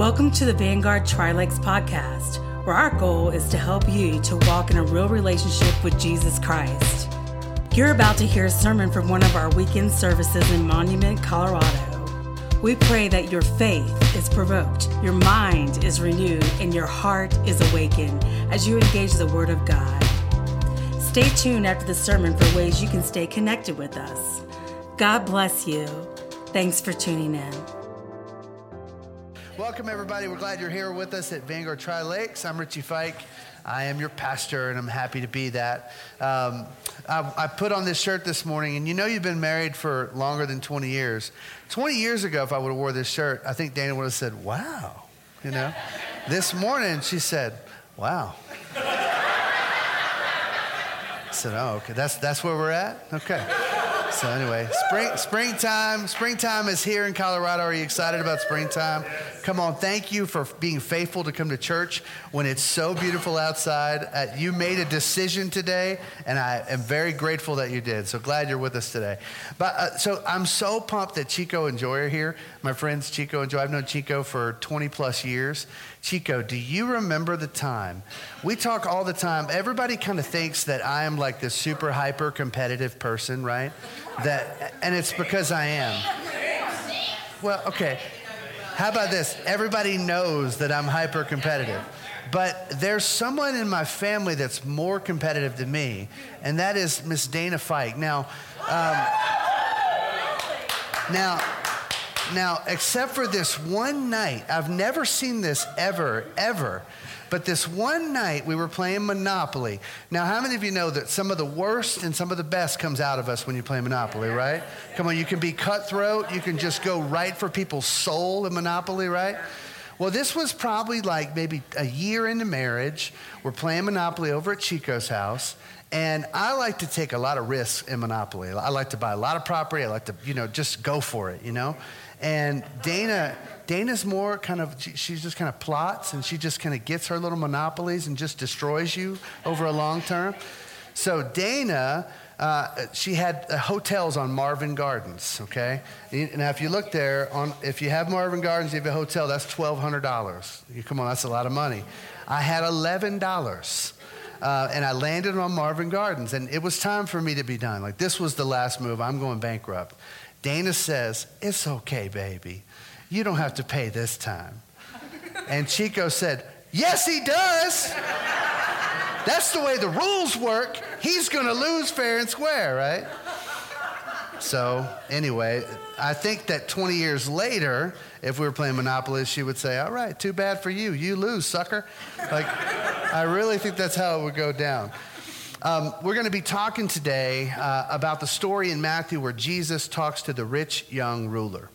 Welcome to the Vanguard Tri Lakes podcast, where our goal is to help you to walk in a real relationship with Jesus Christ. You're about to hear a sermon from one of our weekend services in Monument, Colorado. We pray that your faith is provoked, your mind is renewed, and your heart is awakened as you engage the Word of God. Stay tuned after the sermon for ways you can stay connected with us. God bless you. Thanks for tuning in. Welcome, everybody. We're glad you're here with us at Vanguard Tri Lakes. I'm Richie Fike. I am your pastor, and I'm happy to be that. Um, I, I, put on this shirt this morning, and you know you've been married for longer than 20 years. 20 years ago, if I would have wore this shirt, I think Dana would have said, "Wow," you know. this morning, she said, "Wow." I said, "Oh, okay. That's that's where we're at. Okay." So anyway, spring, springtime, springtime is here in Colorado. Are you excited about springtime? Come on, thank you for being faithful to come to church when it's so beautiful outside. Uh, you made a decision today, and I am very grateful that you did. So glad you're with us today. But uh, so I'm so pumped that Chico and Joy are here. My friends Chico and Joy. I've known Chico for 20 plus years. Chico, do you remember the time? We talk all the time. Everybody kind of thinks that I am like this super hyper competitive person, right? That, and it's because I am. Well, okay. How about this? Everybody knows that I'm hyper competitive. But there's someone in my family that's more competitive than me, and that is Miss Dana Fike. Now, um, now, now, except for this one night, I've never seen this ever, ever. But this one night we were playing Monopoly. Now, how many of you know that some of the worst and some of the best comes out of us when you play Monopoly, right? Come on, you can be cutthroat, you can just go right for people's soul in Monopoly, right? Well, this was probably like maybe a year into marriage. We're playing Monopoly over at Chico's house. And I like to take a lot of risks in Monopoly. I like to buy a lot of property. I like to, you know, just go for it, you know? And Dana, Dana's more kind of, she, just kind of plots and she just kind of gets her little monopolies and just destroys you over a long term. So Dana, uh, she had uh, hotels on Marvin Gardens, okay? Now, if you look there, on, if you have Marvin Gardens, you have a hotel, that's $1,200. Come on, that's a lot of money. I had $11. Uh, and I landed on Marvin Gardens, and it was time for me to be done. Like, this was the last move. I'm going bankrupt. Dana says, It's okay, baby. You don't have to pay this time. And Chico said, Yes, he does. That's the way the rules work. He's going to lose fair and square, right? So, anyway, I think that 20 years later, if we were playing Monopoly, she would say, All right, too bad for you. You lose, sucker. Like, I really think that's how it would go down. Um, we're going to be talking today uh, about the story in Matthew where Jesus talks to the rich young ruler.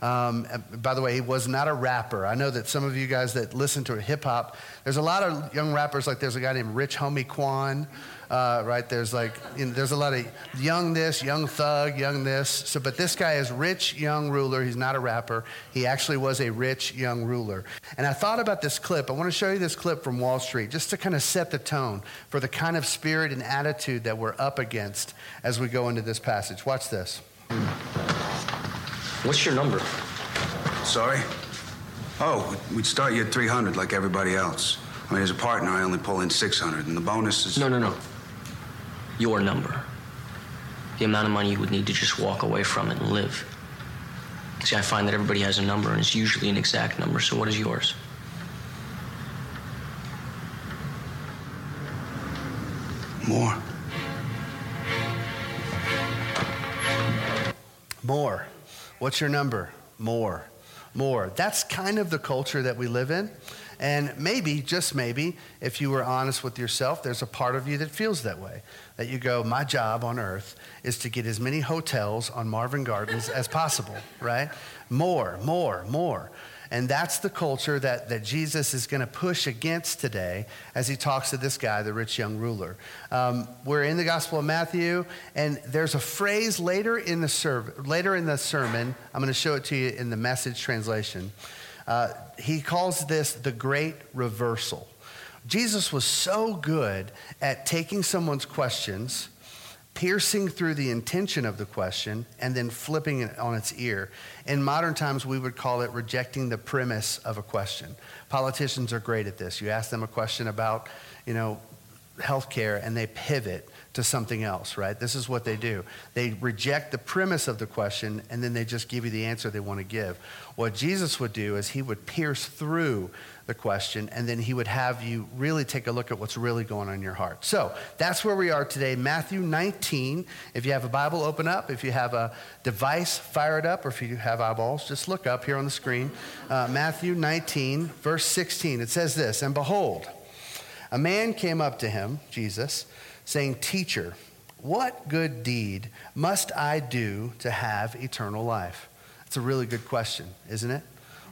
Um, by the way, he was not a rapper. I know that some of you guys that listen to hip hop, there's a lot of young rappers, like there's a guy named Rich Homie Quan uh, right? There's like, you know, there's a lot of young this, young thug, young this. So, but this guy is rich young ruler. He's not a rapper. He actually was a rich young ruler. And I thought about this clip. I want to show you this clip from Wall Street just to kind of set the tone for the kind of spirit and attitude that we're up against as we go into this passage. Watch this. What's your number? Sorry? Oh, we'd start you at 300 like everybody else. I mean, as a partner, I only pull in 600, and the bonus is. No, no, no your number. The amount of money you would need to just walk away from it and live. See, I find that everybody has a number, and it's usually an exact number, so what is yours? More. More. What's your number? More. More. That's kind of the culture that we live in. And maybe, just maybe, if you were honest with yourself, there's a part of you that feels that way. That you go, my job on earth is to get as many hotels on Marvin Gardens as possible, right? More, more, more. And that's the culture that, that Jesus is going to push against today as he talks to this guy, the rich young ruler. Um, we're in the Gospel of Matthew, and there's a phrase later in the, serv- later in the sermon. I'm going to show it to you in the message translation. Uh, he calls this the great reversal. Jesus was so good at taking someone's questions piercing through the intention of the question and then flipping it on its ear. In modern times, we would call it rejecting the premise of a question. Politicians are great at this. You ask them a question about, you know, healthcare and they pivot to something else, right? This is what they do. They reject the premise of the question and then they just give you the answer they want to give. What Jesus would do is he would pierce through the question and then he would have you really take a look at what's really going on in your heart. So that's where we are today. Matthew 19. If you have a Bible, open up. If you have a device, fire it up. Or if you have eyeballs, just look up here on the screen. Uh, Matthew 19, verse 16. It says this And behold, a man came up to him, Jesus saying, Teacher, what good deed must I do to have eternal life? It's a really good question, isn't it?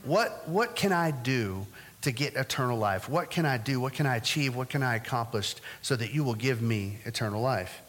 What, what can I do to get eternal life? What can I do? What can I achieve? What can I accomplish so that you will give me eternal life?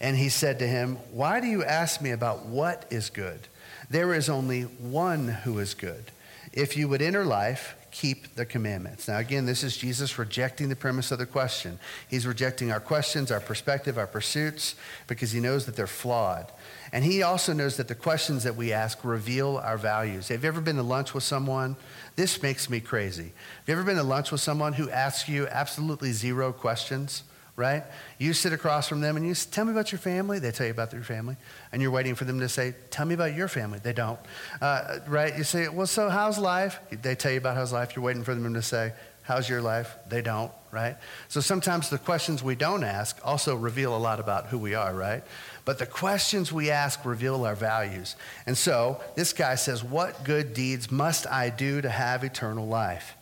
And he said to him, Why do you ask me about what is good? There is only one who is good. If you would enter life, keep the commandments. Now, again, this is Jesus rejecting the premise of the question. He's rejecting our questions, our perspective, our pursuits, because he knows that they're flawed. And he also knows that the questions that we ask reveal our values. Have you ever been to lunch with someone? This makes me crazy. Have you ever been to lunch with someone who asks you absolutely zero questions? Right? You sit across from them and you say, tell me about your family. They tell you about their family. And you're waiting for them to say, tell me about your family. They don't, uh, right? You say, well, so how's life? They tell you about how's life. You're waiting for them to say, how's your life? They don't, right? So sometimes the questions we don't ask also reveal a lot about who we are, right? But the questions we ask reveal our values. And so this guy says, what good deeds must I do to have eternal life?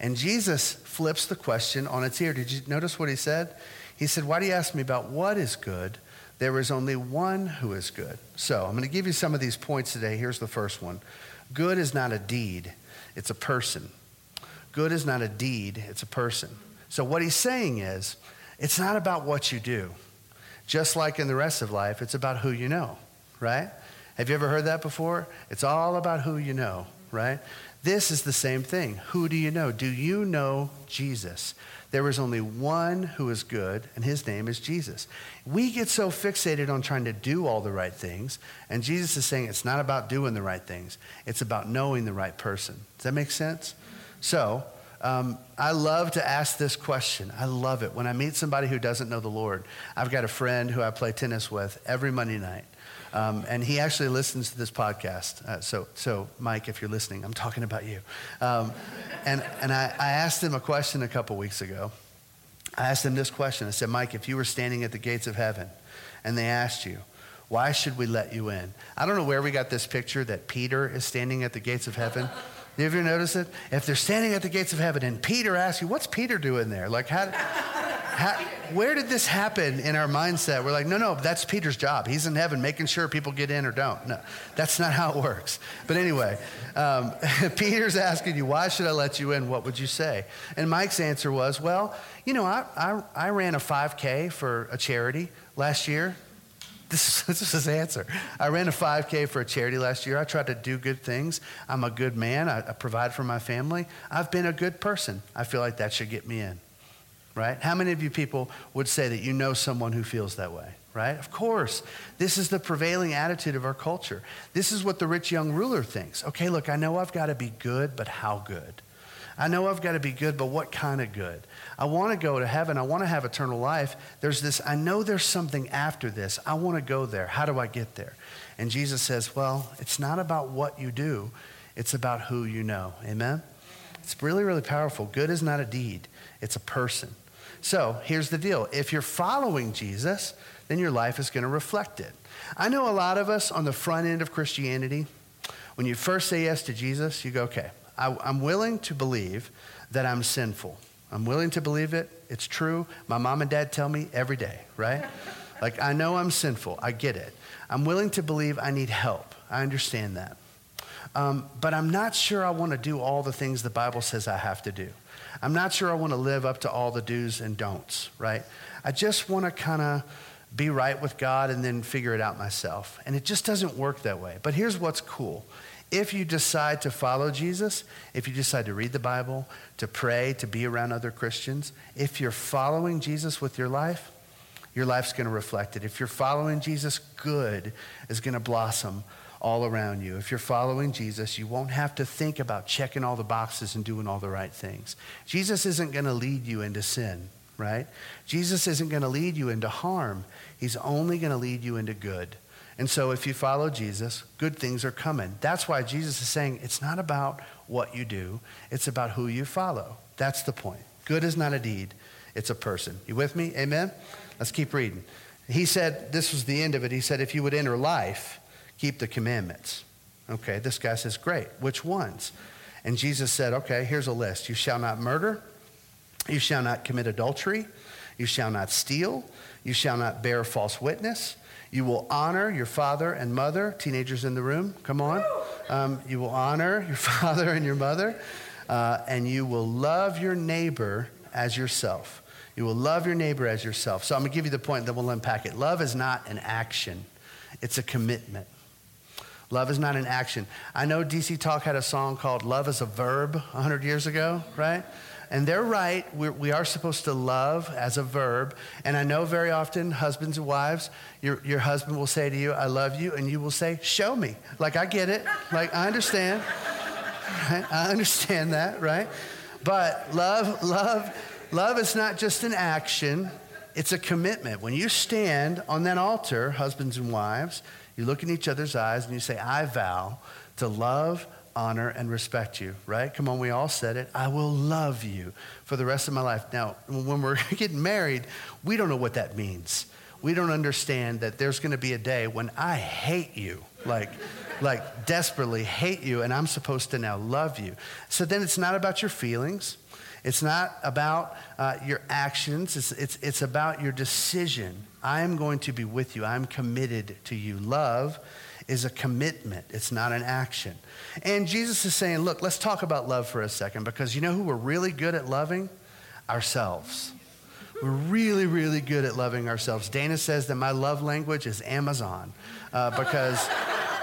And Jesus flips the question on its ear. Did you notice what he said? He said, Why do you ask me about what is good? There is only one who is good. So I'm going to give you some of these points today. Here's the first one Good is not a deed, it's a person. Good is not a deed, it's a person. So what he's saying is, it's not about what you do. Just like in the rest of life, it's about who you know, right? Have you ever heard that before? It's all about who you know, right? This is the same thing. Who do you know? Do you know Jesus? There is only one who is good, and his name is Jesus. We get so fixated on trying to do all the right things, and Jesus is saying it's not about doing the right things, it's about knowing the right person. Does that make sense? So, um, I love to ask this question. I love it. When I meet somebody who doesn't know the Lord, I've got a friend who I play tennis with every Monday night. Um, and he actually listens to this podcast. Uh, so, so, Mike, if you're listening, I'm talking about you. Um, and and I, I asked him a question a couple weeks ago. I asked him this question. I said, Mike, if you were standing at the gates of heaven and they asked you, why should we let you in? I don't know where we got this picture that Peter is standing at the gates of heaven. Have you ever noticed it? If they're standing at the gates of heaven and Peter asks you, what's Peter doing there? Like, how, how, where did this happen in our mindset? We're like, no, no, that's Peter's job. He's in heaven making sure people get in or don't. No, that's not how it works. But anyway, um, Peter's asking you, why should I let you in? What would you say? And Mike's answer was, well, you know, I, I, I ran a 5K for a charity last year. This, this is his answer. I ran a 5K for a charity last year. I tried to do good things. I'm a good man. I, I provide for my family. I've been a good person. I feel like that should get me in right? How many of you people would say that you know someone who feels that way, right? Of course. This is the prevailing attitude of our culture. This is what the rich young ruler thinks. Okay, look, I know I've got to be good, but how good? I know I've got to be good, but what kind of good? I want to go to heaven. I want to have eternal life. There's this, I know there's something after this. I want to go there. How do I get there? And Jesus says, Well, it's not about what you do, it's about who you know. Amen? It's really, really powerful. Good is not a deed, it's a person. So here's the deal if you're following Jesus, then your life is going to reflect it. I know a lot of us on the front end of Christianity, when you first say yes to Jesus, you go, okay, I, I'm willing to believe that I'm sinful. I'm willing to believe it. It's true. My mom and dad tell me every day, right? like, I know I'm sinful. I get it. I'm willing to believe I need help. I understand that. Um, but I'm not sure I want to do all the things the Bible says I have to do. I'm not sure I want to live up to all the do's and don'ts, right? I just want to kind of be right with God and then figure it out myself. And it just doesn't work that way. But here's what's cool. If you decide to follow Jesus, if you decide to read the Bible, to pray, to be around other Christians, if you're following Jesus with your life, your life's going to reflect it. If you're following Jesus, good is going to blossom all around you. If you're following Jesus, you won't have to think about checking all the boxes and doing all the right things. Jesus isn't going to lead you into sin, right? Jesus isn't going to lead you into harm. He's only going to lead you into good. And so if you follow Jesus, good things are coming. That's why Jesus is saying it's not about what you do, it's about who you follow. That's the point. Good is not a deed, it's a person. You with me? Amen? Let's keep reading. He said, this was the end of it. He said, if you would enter life, keep the commandments. Okay, this guy says, Great. Which ones? And Jesus said, Okay, here's a list. You shall not murder. You shall not commit adultery. You shall not steal. You shall not bear false witness. You will honor your father and mother. Teenagers in the room, come on. Um, you will honor your father and your mother. Uh, and you will love your neighbor as yourself. You will love your neighbor as yourself. So I'm going to give you the point, then we'll unpack it. Love is not an action, it's a commitment. Love is not an action. I know DC Talk had a song called Love is a Verb 100 years ago, right? And they're right. We're, we are supposed to love as a verb. And I know very often, husbands and wives, your, your husband will say to you, I love you. And you will say, Show me. Like, I get it. Like, I understand. I understand that, right? But love, love, love is not just an action, it's a commitment. When you stand on that altar, husbands and wives, you look in each other's eyes and you say, I vow to love, honor, and respect you, right? Come on, we all said it. I will love you for the rest of my life. Now, when we're getting married, we don't know what that means. We don't understand that there's going to be a day when I hate you, like, like desperately hate you, and I'm supposed to now love you. So then it's not about your feelings. It's not about uh, your actions, it's, it's, it's about your decision. I am going to be with you, I'm committed to you. Love is a commitment, it's not an action. And Jesus is saying, look, let's talk about love for a second because you know who we're really good at loving? Ourselves. We're really, really good at loving ourselves. Dana says that my love language is Amazon uh, because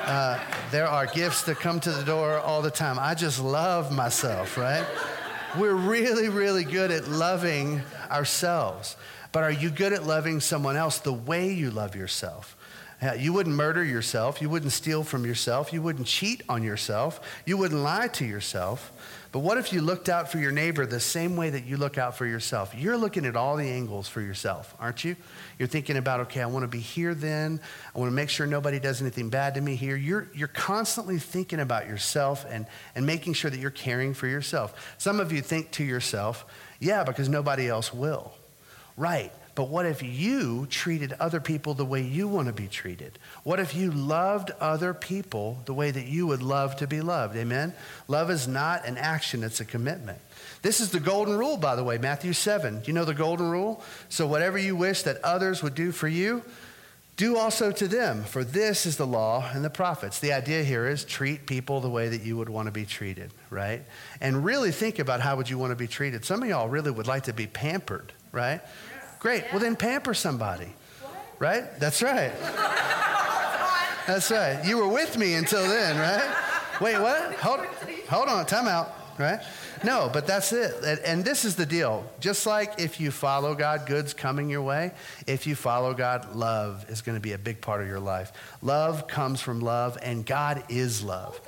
uh, there are gifts that come to the door all the time. I just love myself, right? We're really, really good at loving ourselves. But are you good at loving someone else the way you love yourself? You wouldn't murder yourself. You wouldn't steal from yourself. You wouldn't cheat on yourself. You wouldn't lie to yourself. But what if you looked out for your neighbor the same way that you look out for yourself? You're looking at all the angles for yourself, aren't you? You're thinking about, okay, I want to be here then. I want to make sure nobody does anything bad to me here. You're, you're constantly thinking about yourself and, and making sure that you're caring for yourself. Some of you think to yourself, yeah, because nobody else will. Right. But what if you treated other people the way you want to be treated? What if you loved other people the way that you would love to be loved? Amen? Love is not an action, it's a commitment. This is the golden rule, by the way, Matthew 7. Do you know the golden rule? So, whatever you wish that others would do for you, do also to them, for this is the law and the prophets. The idea here is treat people the way that you would want to be treated, right? And really think about how would you want to be treated. Some of y'all really would like to be pampered, right? Great. Well, then pamper somebody. Right? That's right. That's right. You were with me until then, right? Wait, what? Hold, hold on. Time out, right? No, but that's it. And this is the deal. Just like if you follow God, good's coming your way. If you follow God, love is going to be a big part of your life. Love comes from love, and God is love.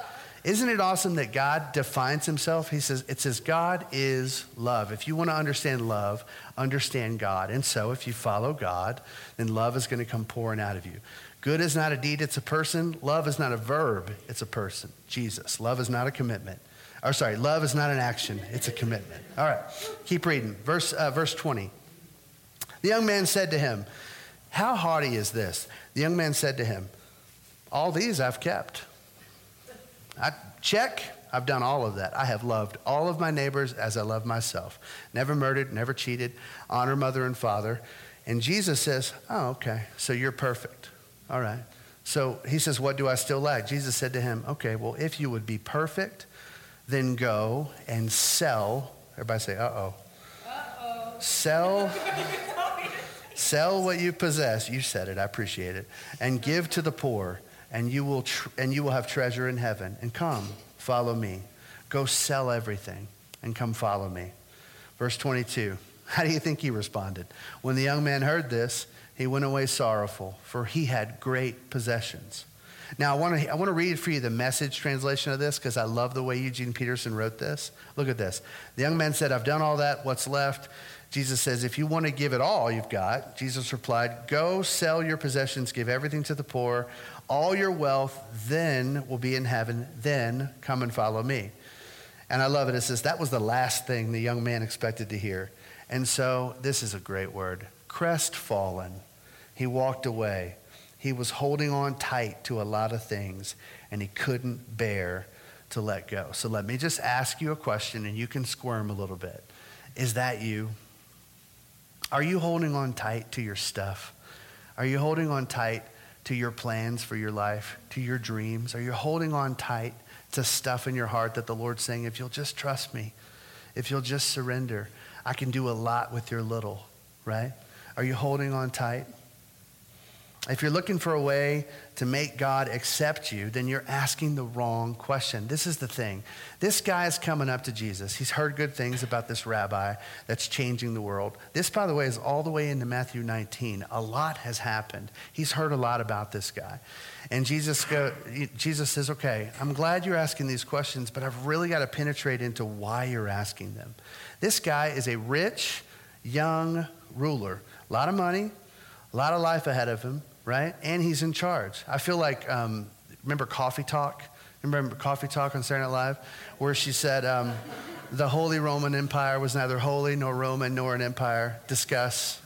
Isn't it awesome that God defines himself? He says, it says, God is love. If you want to understand love, understand God. And so if you follow God, then love is going to come pouring out of you. Good is not a deed, it's a person. Love is not a verb, it's a person. Jesus. Love is not a commitment. Or sorry, love is not an action, it's a commitment. All right, keep reading. Verse, uh, verse 20. The young man said to him, How haughty is this? The young man said to him, All these I've kept. I check. I've done all of that. I have loved all of my neighbors as I love myself. Never murdered, never cheated, honor mother and father. And Jesus says, Oh, okay, so you're perfect. All right. So he says, What do I still lack? Jesus said to him, Okay, well, if you would be perfect, then go and sell. Everybody say, Uh oh. Sell. sell what you possess. You said it. I appreciate it. And give to the poor and you will, tr- and you will have treasure in heaven. And come, follow me. Go sell everything and come follow me. Verse 22. How do you think he responded? When the young man heard this, He went away sorrowful, for he had great possessions. Now, I want to I want to read for you the message translation of this because I love the way Eugene Peterson wrote this. Look at this. The young man said, I've done all that. What's left? Jesus says, If you want to give it all you've got, Jesus replied, Go sell your possessions, give everything to the poor, all your wealth then will be in heaven. Then come and follow me. And I love it. It says, That was the last thing the young man expected to hear. And so, this is a great word crestfallen. He walked away. He was holding on tight to a lot of things, and he couldn't bear to let go. So, let me just ask you a question, and you can squirm a little bit. Is that you? Are you holding on tight to your stuff? Are you holding on tight to your plans for your life, to your dreams? Are you holding on tight to stuff in your heart that the Lord's saying, if you'll just trust me, if you'll just surrender, I can do a lot with your little, right? Are you holding on tight? If you're looking for a way to make God accept you, then you're asking the wrong question. This is the thing. This guy is coming up to Jesus. He's heard good things about this rabbi that's changing the world. This, by the way, is all the way into Matthew 19. A lot has happened. He's heard a lot about this guy. And Jesus, go, Jesus says, Okay, I'm glad you're asking these questions, but I've really got to penetrate into why you're asking them. This guy is a rich, young ruler, a lot of money, a lot of life ahead of him right? And he's in charge. I feel like, um, remember Coffee Talk? Remember Coffee Talk on Saturday Night Live? Where she said, um, the Holy Roman Empire was neither holy nor Roman nor an empire. Discuss.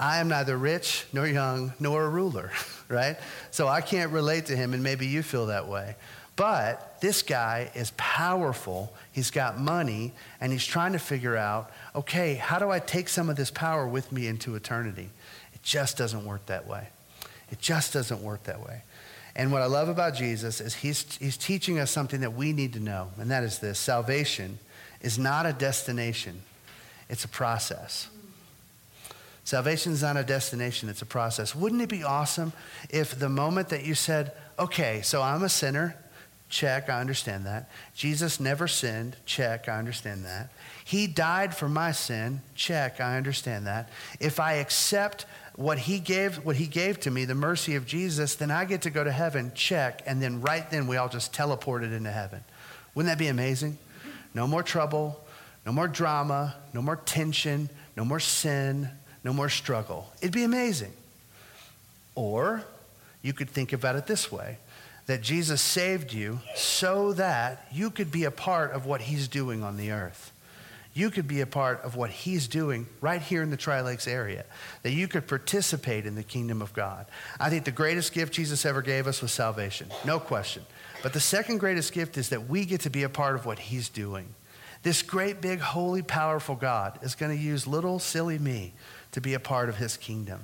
I am neither rich nor young nor a ruler, right? So I can't relate to him, and maybe you feel that way. But this guy is powerful. He's got money, and he's trying to figure out okay, how do I take some of this power with me into eternity? It just doesn't work that way. It just doesn't work that way. And what I love about Jesus is he's, he's teaching us something that we need to know, and that is this salvation is not a destination, it's a process. Salvation is not a destination, it's a process. Wouldn't it be awesome if the moment that you said, okay, so I'm a sinner, check, I understand that. Jesus never sinned, check, I understand that. He died for my sin, check, I understand that. If I accept what he gave what he gave to me the mercy of jesus then i get to go to heaven check and then right then we all just teleported into heaven. Wouldn't that be amazing? No more trouble no more drama no more tension no more sin no more struggle. It'd be amazing. Or you could think about it this way that jesus saved you so that you could be a part of what he's doing on the earth you could be a part of what he's doing right here in the Tri Lakes area, that you could participate in the kingdom of God. I think the greatest gift Jesus ever gave us was salvation, no question. But the second greatest gift is that we get to be a part of what he's doing. This great, big, holy, powerful God is going to use little, silly me to be a part of his kingdom.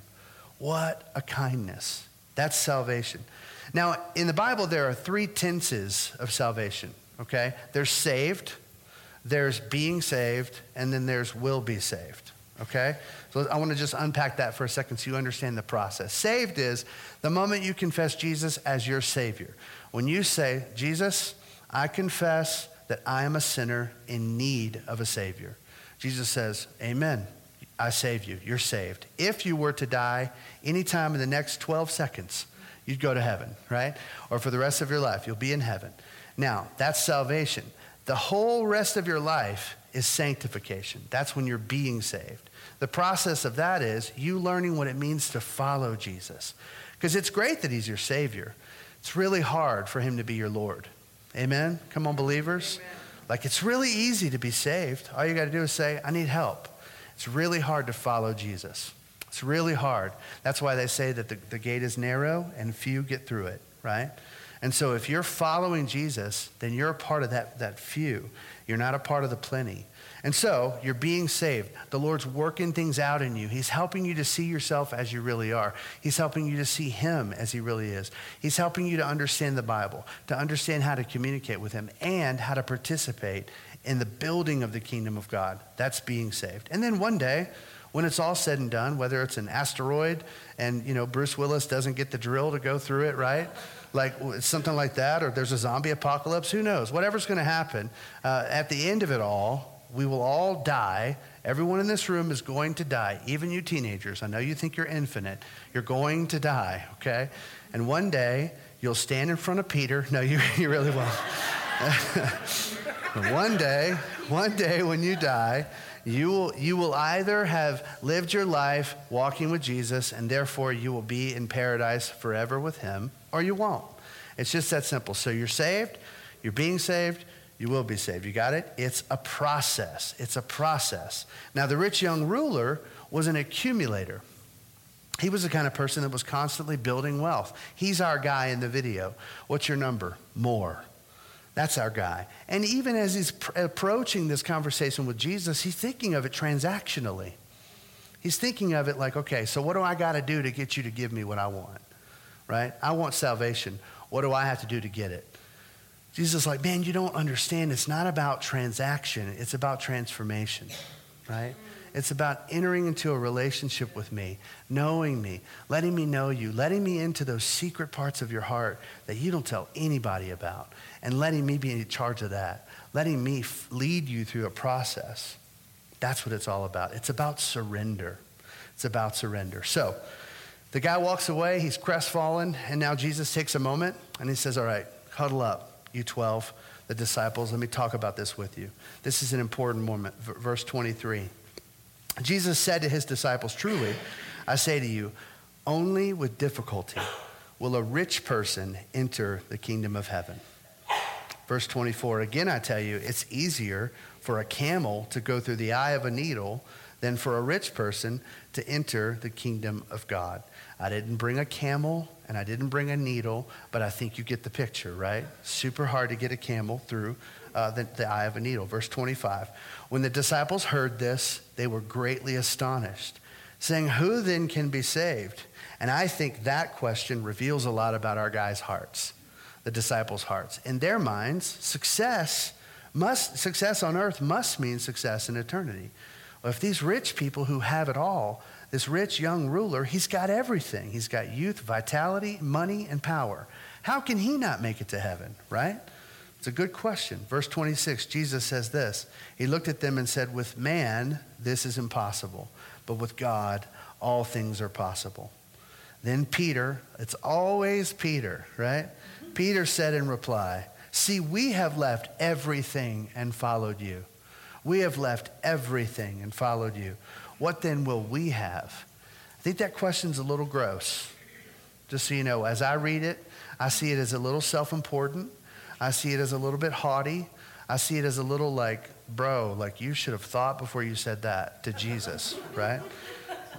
What a kindness. That's salvation. Now, in the Bible, there are three tenses of salvation, okay? There's saved there's being saved, and then there's will be saved. Okay? So I want to just unpack that for a second so you understand the process. Saved is the moment you confess Jesus as your Savior. When you say, Jesus, I confess that I am a sinner in need of a Savior. Jesus says, Amen. I save you. You're saved. If you were to die anytime in the next 12 seconds, you'd go to heaven, right? Or for the rest of your life, you'll be in heaven. Now, that's salvation. The whole rest of your life is sanctification. That's when you're being saved. The process of that is you learning what it means to follow Jesus. Because it's great that he's your Savior. It's really hard for him to be your Lord. Amen? Come on, believers. Amen. Like it's really easy to be saved. All you got to do is say, I need help. It's really hard to follow Jesus. It's really hard. That's why they say that the, the gate is narrow and few get through it, right? And so if you're following Jesus, then you're a part of that, that few. You're not a part of the plenty. And so you're being saved. The Lord's working things out in you. He's helping you to see yourself as you really are. He's helping you to see Him as He really is. He's helping you to understand the Bible, to understand how to communicate with Him, and how to participate in the building of the kingdom of God. That's being saved. And then one day, when it's all said and done, whether it's an asteroid and you know Bruce Willis doesn't get the drill to go through it, right? like something like that, or there's a zombie apocalypse, who knows? Whatever's going to happen, uh, at the end of it all, We will all die. Everyone in this room is going to die, even you teenagers. I know you think you're infinite. You're going to die, okay? And one day, you'll stand in front of Peter. No, you, you really won't. one day, one day when you die, you will, you will either have lived your life walking with Jesus, and therefore you will be in paradise forever with him, or you won't. It's just that simple. So you're saved, you're being saved, you will be saved. You got it? It's a process. It's a process. Now, the rich young ruler was an accumulator. He was the kind of person that was constantly building wealth. He's our guy in the video. What's your number? More. That's our guy. And even as he's pr- approaching this conversation with Jesus, he's thinking of it transactionally. He's thinking of it like, okay, so what do I got to do to get you to give me what I want? Right? I want salvation. What do I have to do to get it? Jesus is like, man, you don't understand. It's not about transaction, it's about transformation, right? It's about entering into a relationship with me, knowing me, letting me know you, letting me into those secret parts of your heart that you don't tell anybody about, and letting me be in charge of that, letting me f- lead you through a process. That's what it's all about. It's about surrender. It's about surrender. So the guy walks away, he's crestfallen, and now Jesus takes a moment and he says, All right, huddle up, you 12, the disciples. Let me talk about this with you. This is an important moment. V- verse 23. Jesus said to his disciples, Truly, I say to you, only with difficulty will a rich person enter the kingdom of heaven. Verse 24, again, I tell you, it's easier for a camel to go through the eye of a needle than for a rich person to enter the kingdom of God. I didn't bring a camel and I didn't bring a needle, but I think you get the picture, right? Super hard to get a camel through uh, the, the eye of a needle. Verse 25. When the disciples heard this, they were greatly astonished, saying, Who then can be saved? And I think that question reveals a lot about our guys' hearts, the disciples' hearts. In their minds, success must success on earth must mean success in eternity. Well, if these rich people who have it all, this rich young ruler, he's got everything. He's got youth, vitality, money, and power. How can he not make it to heaven, right? It's a good question. Verse 26, Jesus says this He looked at them and said, With man, this is impossible, but with God, all things are possible. Then Peter, it's always Peter, right? Mm-hmm. Peter said in reply, See, we have left everything and followed you. We have left everything and followed you. What then will we have? I think that question's a little gross. Just so you know, as I read it, I see it as a little self important. I see it as a little bit haughty. I see it as a little like, bro, like you should have thought before you said that to Jesus, right?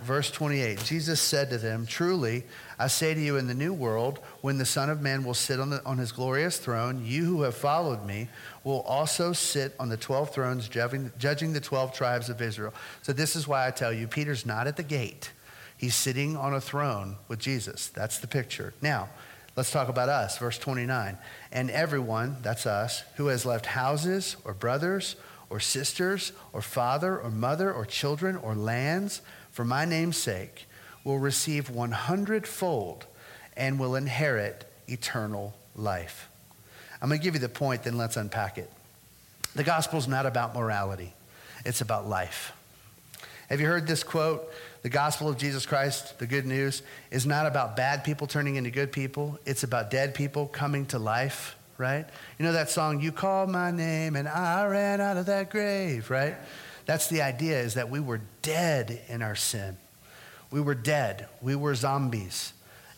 Verse 28 Jesus said to them, Truly, I say to you, in the new world, when the Son of Man will sit on, the, on his glorious throne, you who have followed me will also sit on the 12 thrones, judging, judging the 12 tribes of Israel. So, this is why I tell you, Peter's not at the gate. He's sitting on a throne with Jesus. That's the picture. Now, let's talk about us. Verse 29. And everyone, that's us, who has left houses or brothers or sisters or father or mother or children or lands for my name's sake will receive 100 fold and will inherit eternal life. I'm going to give you the point, then let's unpack it. The gospel is not about morality, it's about life. Have you heard this quote? The gospel of Jesus Christ, the good news, is not about bad people turning into good people. It's about dead people coming to life, right? You know that song, You Called My Name and I Ran Out of That Grave, right? That's the idea, is that we were dead in our sin. We were dead. We were zombies.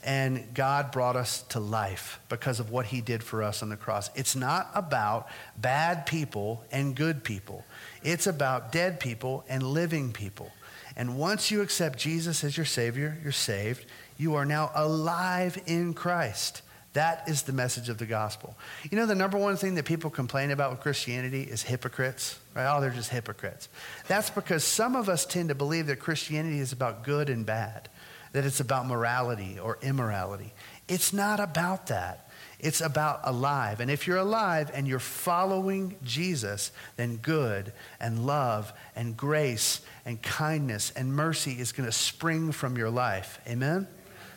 And God brought us to life because of what he did for us on the cross. It's not about bad people and good people. It's about dead people and living people. And once you accept Jesus as your Savior, you're saved. You are now alive in Christ. That is the message of the gospel. You know, the number one thing that people complain about with Christianity is hypocrites, right? Oh, they're just hypocrites. That's because some of us tend to believe that Christianity is about good and bad, that it's about morality or immorality. It's not about that. It's about alive. And if you're alive and you're following Jesus, then good and love and grace and kindness and mercy is going to spring from your life. Amen?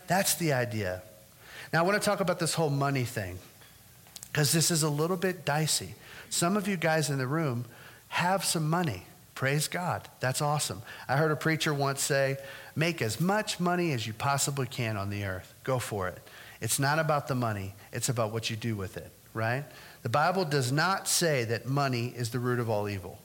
That's the idea. Now, I want to talk about this whole money thing because this is a little bit dicey. Some of you guys in the room, Have some money. Praise God. That's awesome. I heard a preacher once say, Make as much money as you possibly can on the earth. Go for it. It's not about the money, it's about what you do with it, right? The Bible does not say that money is the root of all evil.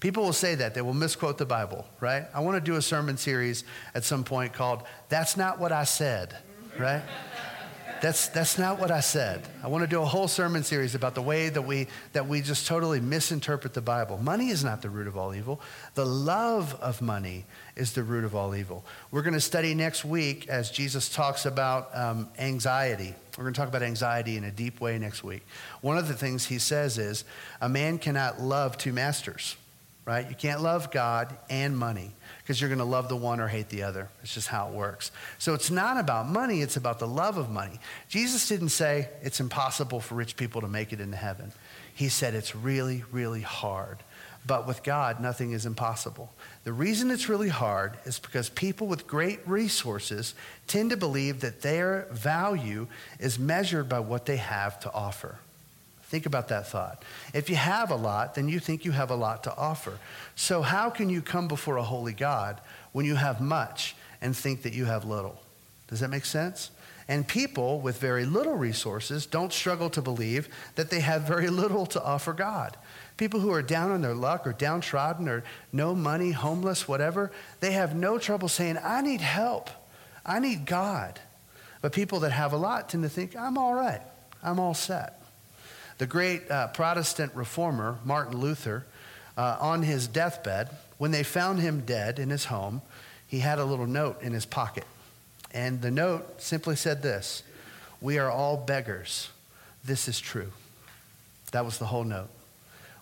People will say that. They will misquote the Bible, right? I want to do a sermon series at some point called That's Not What I Said, right? That's, that's not what I said. I want to do a whole sermon series about the way that we, that we just totally misinterpret the Bible. Money is not the root of all evil. The love of money is the root of all evil. We're going to study next week as Jesus talks about um, anxiety. We're going to talk about anxiety in a deep way next week. One of the things he says is a man cannot love two masters, right? You can't love God and money because you're going to love the one or hate the other. It's just how it works. So it's not about money, it's about the love of money. Jesus didn't say it's impossible for rich people to make it into heaven. He said it's really, really hard. But with God, nothing is impossible. The reason it's really hard is because people with great resources tend to believe that their value is measured by what they have to offer. Think about that thought. If you have a lot, then you think you have a lot to offer. So, how can you come before a holy God when you have much and think that you have little? Does that make sense? And people with very little resources don't struggle to believe that they have very little to offer God. People who are down on their luck or downtrodden or no money, homeless, whatever, they have no trouble saying, I need help. I need God. But people that have a lot tend to think, I'm all right. I'm all set. The great uh, Protestant reformer, Martin Luther, uh, on his deathbed, when they found him dead in his home, he had a little note in his pocket. And the note simply said this We are all beggars. This is true. That was the whole note.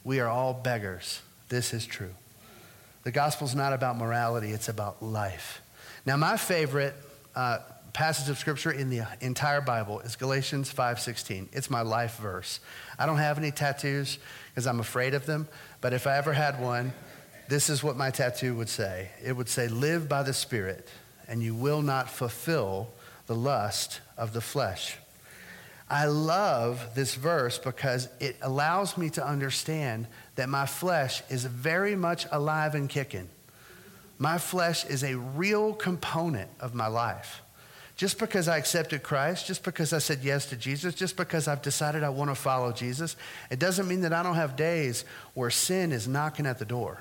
We are all beggars. This is true. The gospel's not about morality, it's about life. Now, my favorite uh, passage of scripture in the entire Bible is Galatians 5:16. It's my life verse. I don't have any tattoos because I'm afraid of them, but if I ever had one, this is what my tattoo would say. It would say, "Live by the Spirit, and you will not fulfill the lust of the flesh." I love this verse because it allows me to understand that my flesh is very much alive and kicking. My flesh is a real component of my life. Just because I accepted Christ, just because I said yes to Jesus, just because I've decided I want to follow Jesus, it doesn't mean that I don't have days where sin is knocking at the door,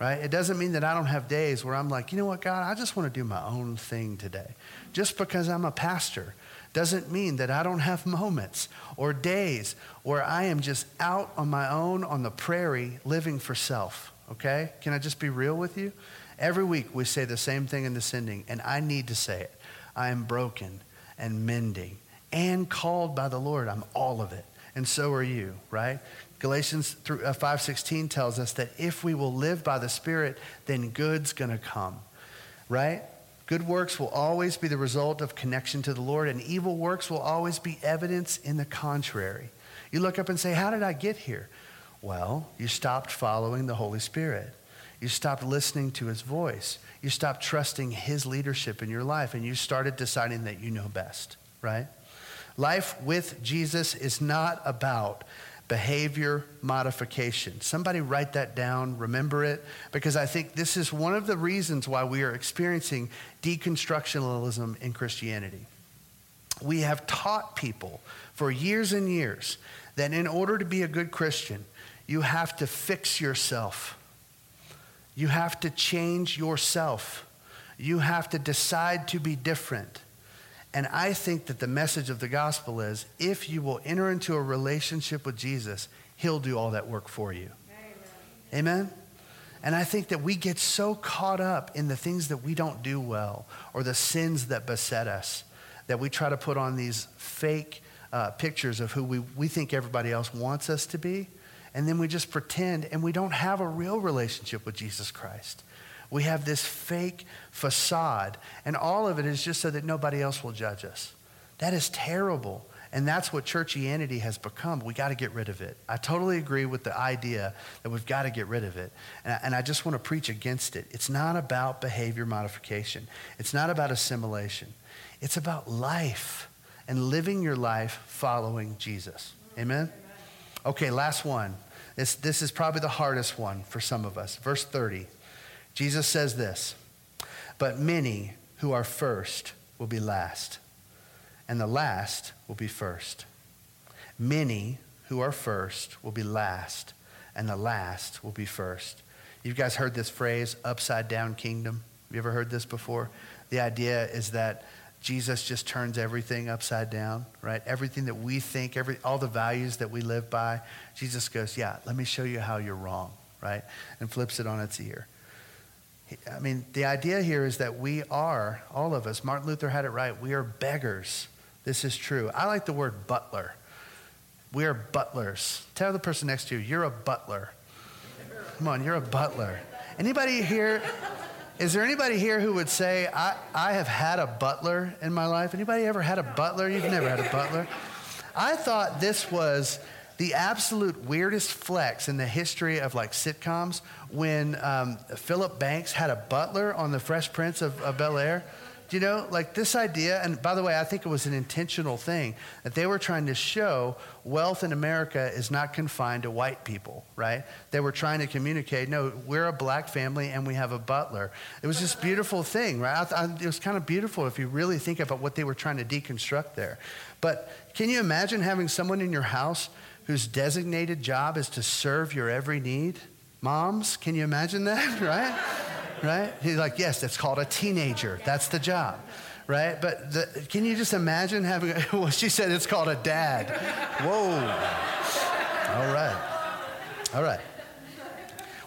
right? It doesn't mean that I don't have days where I'm like, you know what, God, I just want to do my own thing today. Just because I'm a pastor doesn't mean that I don't have moments or days where I am just out on my own on the prairie living for self, okay? Can I just be real with you? Every week we say the same thing in the sending, and I need to say it. I am broken and mending and called by the Lord. I'm all of it. And so are you, right? Galatians 5:16 uh, tells us that if we will live by the Spirit, then good's going to come. Right? Good works will always be the result of connection to the Lord, and evil works will always be evidence in the contrary. You look up and say, How did I get here? Well, you stopped following the Holy Spirit. You stopped listening to his voice. You stopped trusting his leadership in your life and you started deciding that you know best, right? Life with Jesus is not about behavior modification. Somebody write that down, remember it, because I think this is one of the reasons why we are experiencing deconstructionalism in Christianity. We have taught people for years and years that in order to be a good Christian, you have to fix yourself. You have to change yourself. You have to decide to be different. And I think that the message of the gospel is if you will enter into a relationship with Jesus, he'll do all that work for you. Amen? Amen? And I think that we get so caught up in the things that we don't do well or the sins that beset us that we try to put on these fake uh, pictures of who we, we think everybody else wants us to be and then we just pretend and we don't have a real relationship with Jesus Christ. We have this fake facade, and all of it is just so that nobody else will judge us. That is terrible. And that's what churchianity has become. We got to get rid of it. I totally agree with the idea that we've got to get rid of it. And I, and I just want to preach against it. It's not about behavior modification, it's not about assimilation. It's about life and living your life following Jesus. Amen? Okay, last one. This, this is probably the hardest one for some of us. Verse 30. Jesus says this But many who are first will be last, and the last will be first. Many who are first will be last, and the last will be first. You guys heard this phrase, upside down kingdom? Have you ever heard this before? The idea is that Jesus just turns everything upside down, right? Everything that we think, every, all the values that we live by, Jesus goes, Yeah, let me show you how you're wrong, right? And flips it on its ear. I mean, the idea here is that we are, all of us, Martin Luther had it right, we are beggars. This is true. I like the word butler. We are butlers. Tell the person next to you, you're a butler. Come on, you're a butler. Anybody here, is there anybody here who would say, I, I have had a butler in my life? Anybody ever had a butler? You've never had a butler? I thought this was the absolute weirdest flex in the history of like sitcoms when um, Philip Banks had a butler on The Fresh Prince of, of Bel Air. Do you know, like this idea, and by the way, I think it was an intentional thing that they were trying to show wealth in America is not confined to white people, right? They were trying to communicate, no, we're a black family and we have a butler. It was this beautiful thing, right? I, I, it was kind of beautiful if you really think about what they were trying to deconstruct there. But can you imagine having someone in your house whose designated job is to serve your every need? Moms, can you imagine that, right? Right? He's like, yes, that's called a teenager. That's the job, right? But the, can you just imagine having, well, she said it's called a dad. Whoa. All right. All right.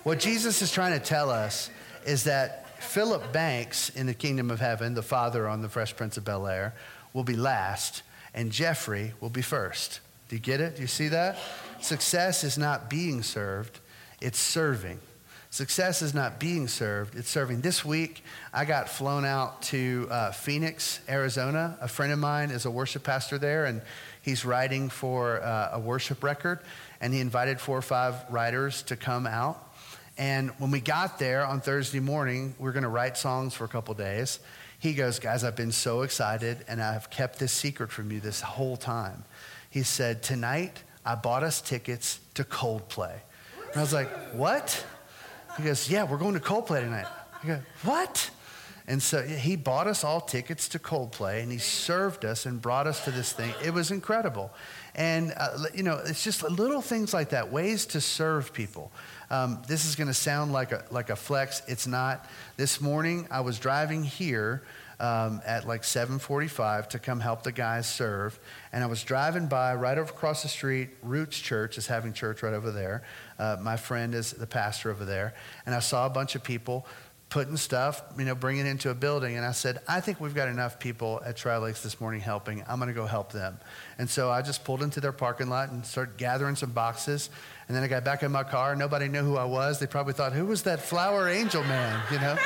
What Jesus is trying to tell us is that Philip Banks in the kingdom of heaven, the father on the Fresh Prince of Bel Air, will be last, and Geoffrey will be first. Do you get it? Do you see that? Success is not being served, it's serving. Success is not being served, it's serving. This week, I got flown out to uh, Phoenix, Arizona. A friend of mine is a worship pastor there, and he's writing for uh, a worship record. And he invited four or five writers to come out. And when we got there on Thursday morning, we are going to write songs for a couple days. He goes, Guys, I've been so excited, and I've kept this secret from you this whole time. He said, Tonight, I bought us tickets to Coldplay. And I was like, What? He goes, Yeah, we're going to Coldplay tonight. I go, What? And so he bought us all tickets to Coldplay and he served us and brought us to this thing. It was incredible. And, uh, you know, it's just little things like that, ways to serve people. Um, this is going to sound like a, like a flex. It's not. This morning, I was driving here um, at like 7:45 to come help the guys serve. And I was driving by right over across the street. Roots Church is having church right over there. Uh, my friend is the pastor over there, and I saw a bunch of people putting stuff, you know, bringing into a building. And I said, I think we've got enough people at Tri Lakes this morning helping. I'm going to go help them. And so I just pulled into their parking lot and started gathering some boxes. And then I got back in my car. Nobody knew who I was. They probably thought, who was that flower angel man, you know?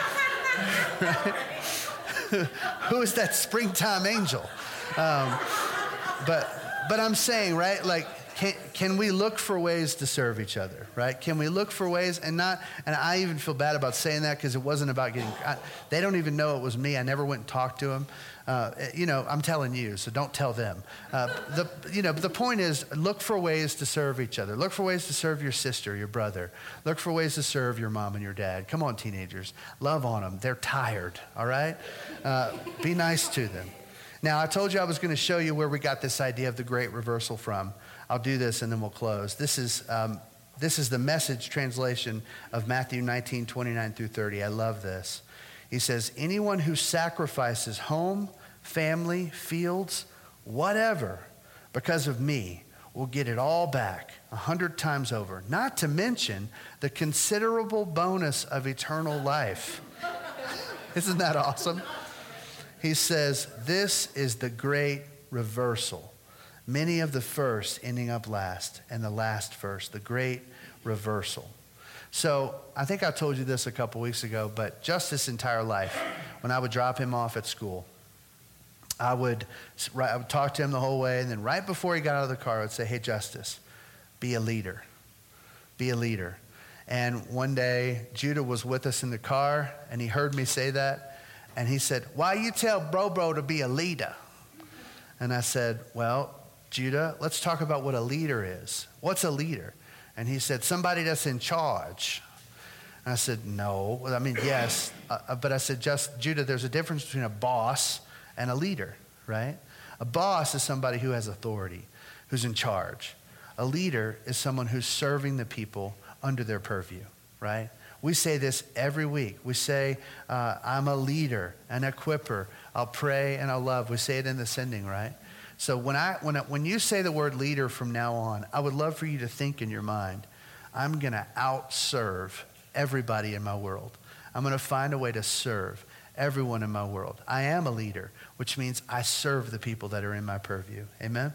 who is that springtime angel? Um, but, but I'm saying, right, like, can, can we look for ways to serve each other, right? Can we look for ways and not, and I even feel bad about saying that because it wasn't about getting, I, they don't even know it was me. I never went and talked to them. Uh, you know, I'm telling you, so don't tell them. Uh, the, you know, the point is look for ways to serve each other. Look for ways to serve your sister, your brother. Look for ways to serve your mom and your dad. Come on, teenagers. Love on them. They're tired, all right? Uh, be nice to them. Now, I told you I was going to show you where we got this idea of the great reversal from. I'll do this and then we'll close. This is, um, this is the message translation of Matthew 19, 29 through 30. I love this. He says, Anyone who sacrifices home, family, fields, whatever, because of me, will get it all back a hundred times over. Not to mention the considerable bonus of eternal life. Isn't that awesome? He says, This is the great reversal many of the first ending up last, and the last first, the great reversal. So I think I told you this a couple weeks ago, but just this entire life, when I would drop him off at school, I would, I would talk to him the whole way, and then right before he got out of the car, I would say, Hey, Justice, be a leader. Be a leader. And one day, Judah was with us in the car, and he heard me say that, and he said, Why you tell Bro Bro to be a leader? And I said, Well, Judah, let's talk about what a leader is. What's a leader? And he said, Somebody that's in charge. And I said, No. I mean, yes. Uh, uh, but I said, Just, Judah, there's a difference between a boss and a leader, right? A boss is somebody who has authority, who's in charge. A leader is someone who's serving the people under their purview, right? We say this every week. We say, uh, I'm a leader, an equiper. I'll pray and I'll love. We say it in the sending, right? So when, I, when, I, when you say the word leader from now on, I would love for you to think in your mind, I'm going to outserve everybody in my world. I'm going to find a way to serve everyone in my world. I am a leader, which means I serve the people that are in my purview. Amen?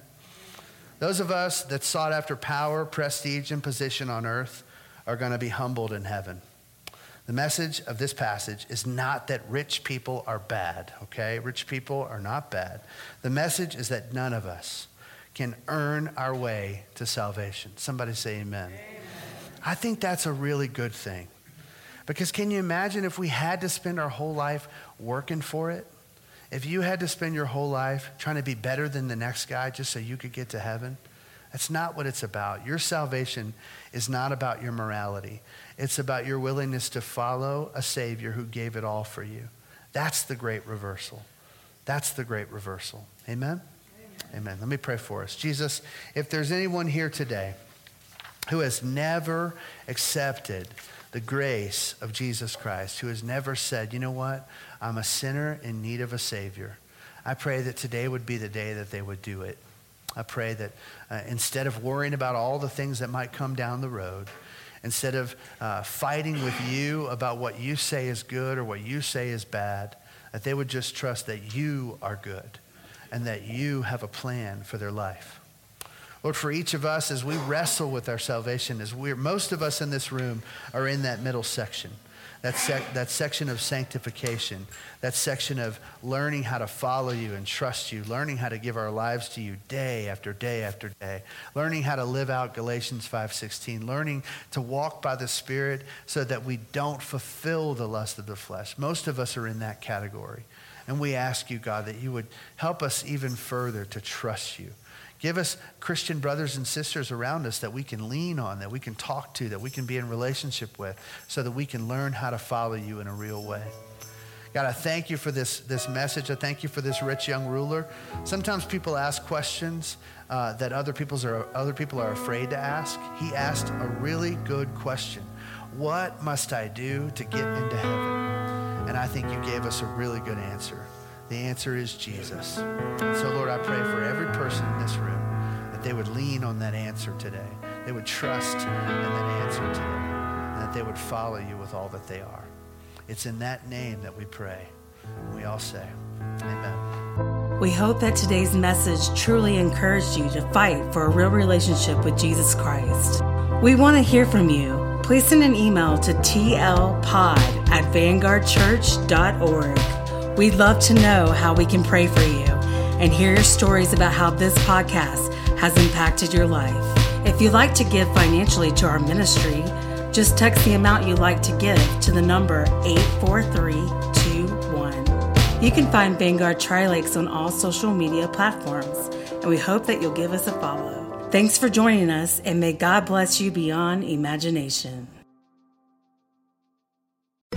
Those of us that sought after power, prestige, and position on earth are going to be humbled in heaven. The message of this passage is not that rich people are bad, okay? Rich people are not bad. The message is that none of us can earn our way to salvation. Somebody say amen. amen. I think that's a really good thing. Because can you imagine if we had to spend our whole life working for it? If you had to spend your whole life trying to be better than the next guy just so you could get to heaven? That's not what it's about. Your salvation is not about your morality. It's about your willingness to follow a Savior who gave it all for you. That's the great reversal. That's the great reversal. Amen? Amen? Amen. Let me pray for us. Jesus, if there's anyone here today who has never accepted the grace of Jesus Christ, who has never said, you know what, I'm a sinner in need of a Savior, I pray that today would be the day that they would do it. I pray that uh, instead of worrying about all the things that might come down the road, instead of uh, fighting with you about what you say is good or what you say is bad, that they would just trust that you are good and that you have a plan for their life. Lord, for each of us, as we wrestle with our salvation, as we're, most of us in this room are in that middle section that, sec- that section of sanctification, that section of learning how to follow you and trust you, learning how to give our lives to you day after day after day, learning how to live out Galatians 5:16, learning to walk by the Spirit so that we don't fulfill the lust of the flesh. Most of us are in that category. And we ask you, God, that you would help us even further to trust you Give us Christian brothers and sisters around us that we can lean on, that we can talk to, that we can be in relationship with, so that we can learn how to follow you in a real way. God, I thank you for this, this message. I thank you for this rich young ruler. Sometimes people ask questions uh, that other, people's are, other people are afraid to ask. He asked a really good question What must I do to get into heaven? And I think you gave us a really good answer. The answer is Jesus. So, Lord, I pray for every person in this room that they would lean on that answer today. They would trust in that answer today. And that they would follow you with all that they are. It's in that name that we pray. We all say, Amen. We hope that today's message truly encouraged you to fight for a real relationship with Jesus Christ. We want to hear from you. Please send an email to tlpod at vanguardchurch.org. We'd love to know how we can pray for you and hear your stories about how this podcast has impacted your life. If you'd like to give financially to our ministry, just text the amount you'd like to give to the number 84321. You can find Vanguard Tri Lakes on all social media platforms, and we hope that you'll give us a follow. Thanks for joining us, and may God bless you beyond imagination.